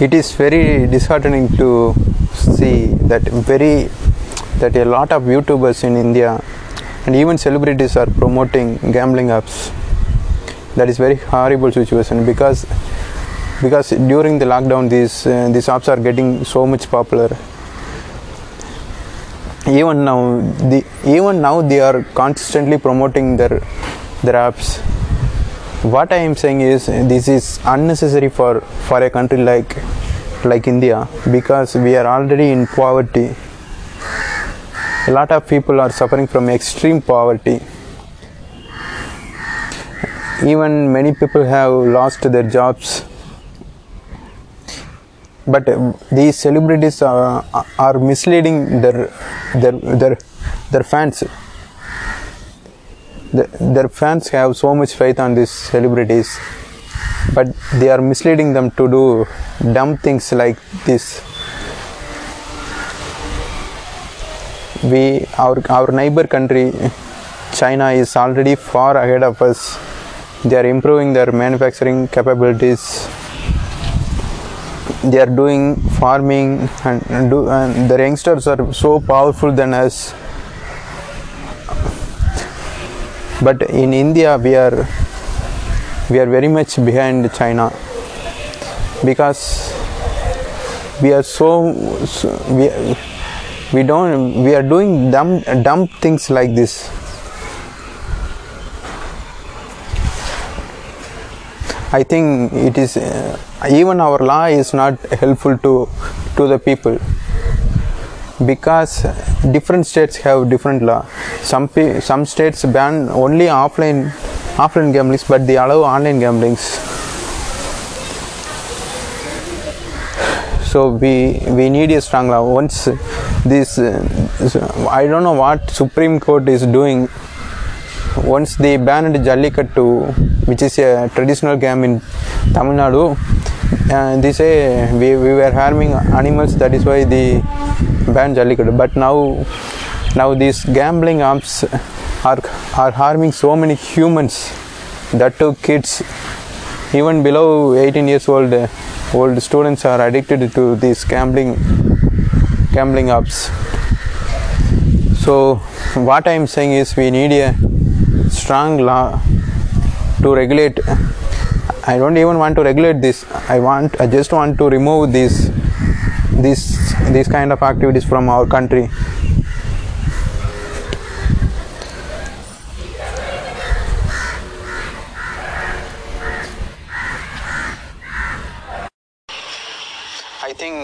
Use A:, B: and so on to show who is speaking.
A: it is very disheartening to see that very that a lot of youtubers in india and even celebrities are promoting gambling apps. That is very horrible situation because because during the lockdown these uh, these apps are getting so much popular. Even now the even now they are constantly promoting their their apps what i am saying is this is unnecessary for for a country like like india because we are already in poverty. A lot of people are suffering from extreme poverty. Even many people have lost their jobs. But uh, these celebrities are, are misleading their their their, their fans the, their fans have so much faith on these celebrities but they are misleading them to do dumb things like this. We our our neighbor country china is already far ahead of us. They are improving their manufacturing capabilities. They are doing farming and, do and their youngsters are so powerful than us but in india we are we are very much behind china. Because we are so, so we, we don't we are doing dumb dumb things like this. I think it is uh, even our law is not helpful to to the people because different states have different law. Some some states ban only offline offline gamblings but they allow online gamblings. So we we need a strong law. Once this i don't know what supreme court is doing. Once they banned jallikattu which is a traditional game in tamil nadu uh, they say we, we were harming animals that is why they banned jallikattu but now now these gambling apps are are harming so many humans that kids even below 18 years old old students are addicted to these gambling gambling apps. So what i am saying is we need a strong law to regulate i don't even want to regulate this. I want i just want to remove these these these kind of activities from our country. I think